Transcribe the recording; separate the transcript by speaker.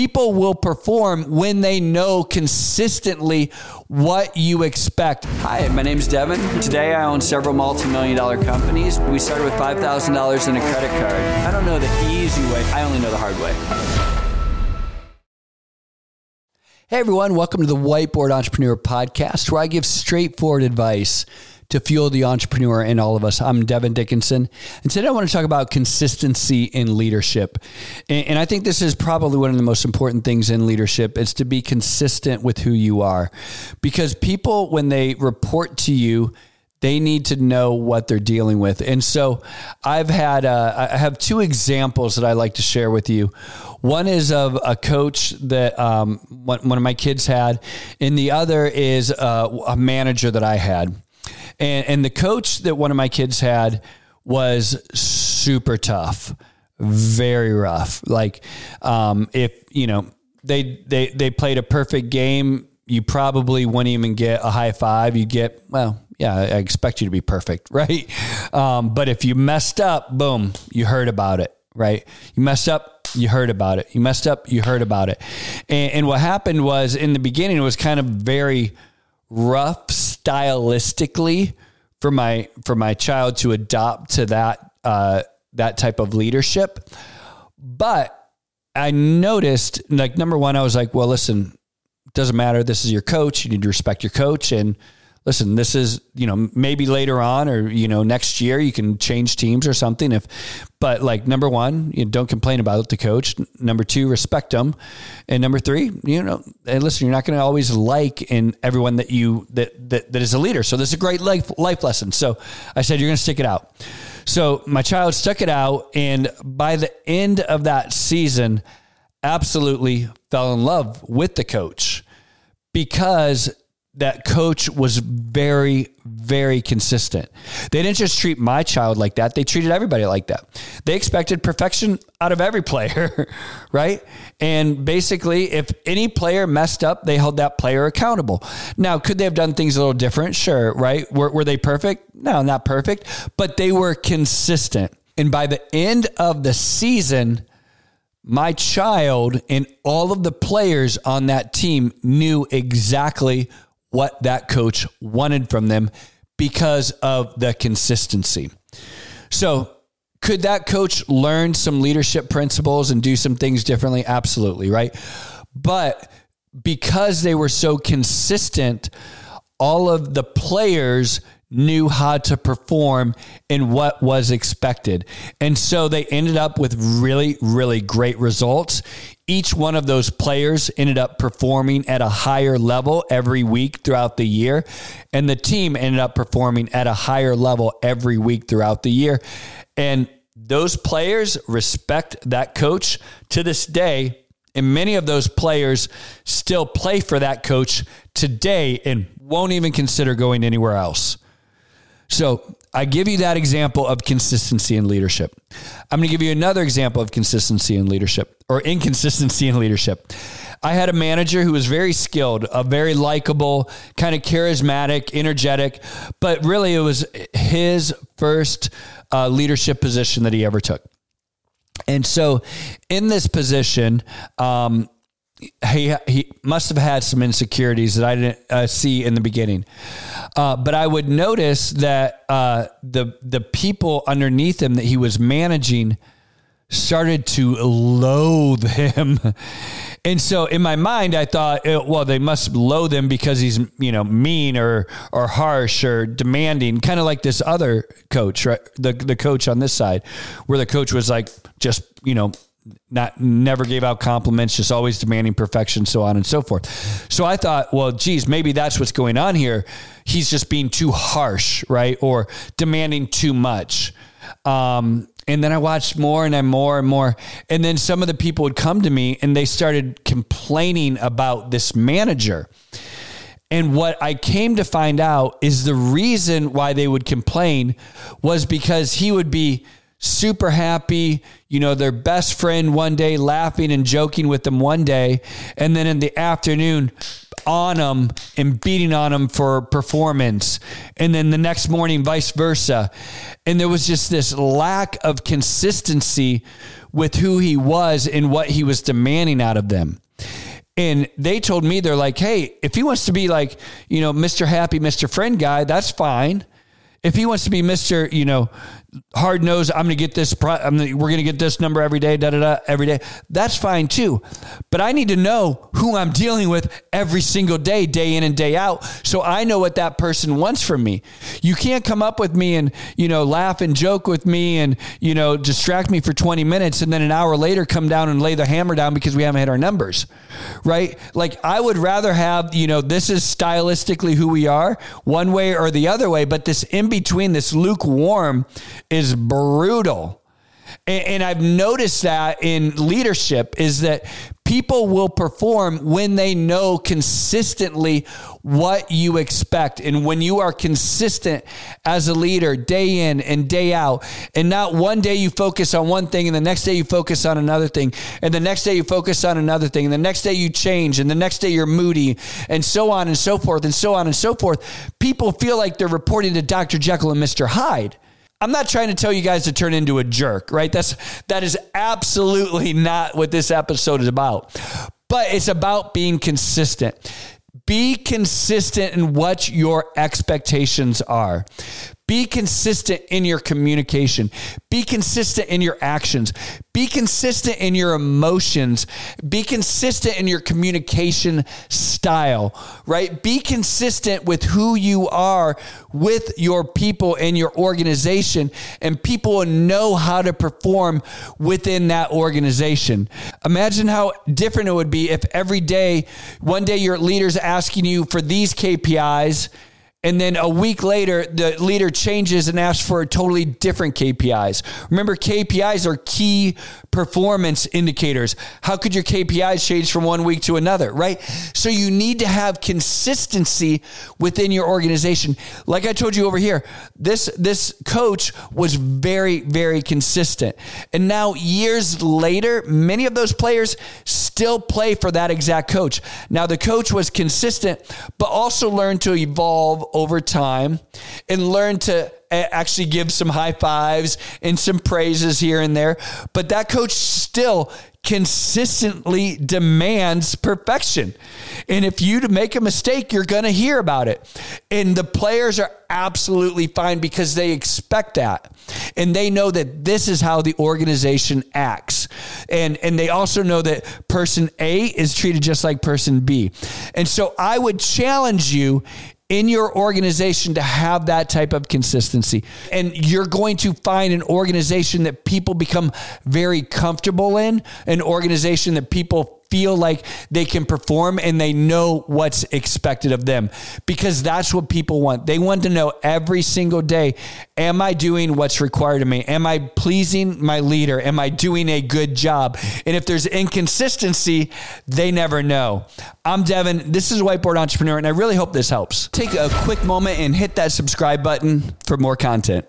Speaker 1: people will perform when they know consistently what you expect. Hi, my name is Devon. Today I own several multi million dollar companies. We started with $5,000 in a credit card. I don't know the easy way, I only know the hard way. Hey everyone, welcome to the Whiteboard Entrepreneur Podcast, where I give straightforward advice to fuel the entrepreneur in all of us. I'm Devon Dickinson. And today I want to talk about consistency in leadership. And, I think this is probably one of the most important things in leadership. It's to be consistent with who you are. Because people, when they report to you, they need to know what they're dealing with. And so I've had, uh, I have two examples that I like to share with you. One is of a coach that um, one, one, of my kids had, and the other is uh, a manager that I had. And, and the coach that one of my kids had was super tough, very rough. Like, um, if, you know, they, they, they played a perfect game, you probably wouldn't even get a high five. You get, well, yeah, I expect you to be perfect, right? Um, but if you messed up, boom, you heard about it, right? You messed up, you heard about it. You messed up, you heard about it. And, and what happened was in the beginning, it was kind of very rough stylistically for my for my child to adopt to that uh, that type of leadership. But I noticed, like number one, I was like, well, listen, doesn't matter. This is your coach. You need to respect your coach and listen, this is, you know, maybe later on or, you know, next year you can change teams or something. If, but like number one, you don't complain about the coach. Number two, respect them. And number three, you know, and listen, you're not going to always like in everyone that you, that, that, that is a leader. So this is a great life, life lesson. So I said, you're going to stick it out. So my child stuck it out. And by the end of that season, absolutely fell in love with the coach because that coach was very, very consistent. They didn't just treat my child like that, they treated everybody like that. They expected perfection out of every player, right? And basically, if any player messed up, they held that player accountable. Now, could they have done things a little different? Sure, right? Were, were they perfect? No, not perfect, but they were consistent. And by the end of the season, my child and all of the players on that team knew exactly what that coach wanted from them because of the consistency. So, could that coach learn some leadership principles and do some things differently? Absolutely, right? But because they were so consistent, all of the players knew how to perform in what was expected. And so they ended up with really, really great results. Each one of those players ended up performing at a higher level every week throughout the year. And the team ended up performing at a higher level every week throughout the year. And those players respect that coach to this day. And many of those players still play for that coach today and won't even consider going anywhere else. So I give you that example of consistency in leadership. I'm going to give you another example of consistency in leadership or inconsistency in leadership. I had a manager who was very skilled, a very likable, kind of charismatic, energetic, but really it was his first uh, leadership position that he ever took. And so in this position, um, he he must have had some insecurities that I didn't uh, see in the beginning. Uh, but I would notice that uh, the the people underneath him that he was managing started to loathe him. And so in my mind, I thought, uh, well, they must loathe him because he's, you know, mean or, or harsh or demanding, kind of like this other coach, right? The, the coach on this side, where the coach was like, just, you know, not never gave out compliments, just always demanding perfection, so on and so forth. So I thought, well, geez, maybe that's what's going on here. He's just being too harsh, right, or demanding too much. Um, and then I watched more and then more and more. And then some of the people would come to me and they started complaining about this manager. And what I came to find out is the reason why they would complain was because he would be super happy, you know, their best friend one day, laughing and joking with them one day. And then in the afternoon, on them and beating on them for performance. And then the next morning, vice versa. And there was just this lack of consistency with who he was and what he was demanding out of them. And they told me, they're like, hey, if he wants to be like, you know, Mr. Happy, Mr. Friend guy, that's fine. If he wants to be Mr. You know, hard nose, I'm going to get this, gonna, we're going to get this number every day, da da da, every day. That's fine too. But I need to know who I'm dealing with every single day, day in and day out. So I know what that person wants from me. You can't come up with me and, you know, laugh and joke with me and, you know, distract me for 20 minutes and then an hour later come down and lay the hammer down because we haven't hit our numbers, right? Like I would rather have, you know, this is stylistically who we are one way or the other way, but this in between, this lukewarm is brutal. And, and I've noticed that in leadership is that people will perform when they know consistently what you expect. And when you are consistent as a leader day in and day out, and not one day you focus on one thing and the next day you focus on another thing, and the next day you focus on another thing, and the next day you change, and the next day you're moody, and so on and so forth, and so on and so forth. People feel like they're reporting to Dr. Jekyll and Mr. Hyde. I'm not trying to tell you guys to turn into a jerk, right? That's that is absolutely not what this episode is about. But it's about being consistent. Be consistent in what your expectations are. Be consistent in your communication. Be consistent in your actions. Be consistent in your emotions. Be consistent in your communication style, right? Be consistent with who you are with your people and your organization, and people will know how to perform within that organization. Imagine how different it would be if every day, one day your leader's asking you for these KPIs and then a week later, the leader changes and asks for a totally different KPIs. Remember, KPIs are key performance indicators. How could your KPIs change from one week to another, right? So you need to have consistency within your organization. Like I told you over here, this, this coach was very, very consistent. And now, years later, many of those players still play for that exact coach. Now, the coach was consistent, but also learned to evolve over time and learn to eh, actually give some high fives and some praises here and there. But that coach still consistently demands perfection. And if you make a mistake, you're going to hear about it. And the players are absolutely fine because they expect that. And they know that this is how the organization acts. And and they also know that person A is treated just like person B. And so I would challenge you in your organization to have that type of consistency. And you're going to find an organization that people become very comfortable in, an organization that people feel like they can perform and they know what's expected of them because that's what people want. They want to know every single day Am I doing what's required of me? Am I pleasing my leader? Am I doing a good job? And if there's inconsistency, they never know. I'm Devon. This is Whiteboard Entrepreneur, and I really hope this helps. Take a quick moment and hit that subscribe button for more content.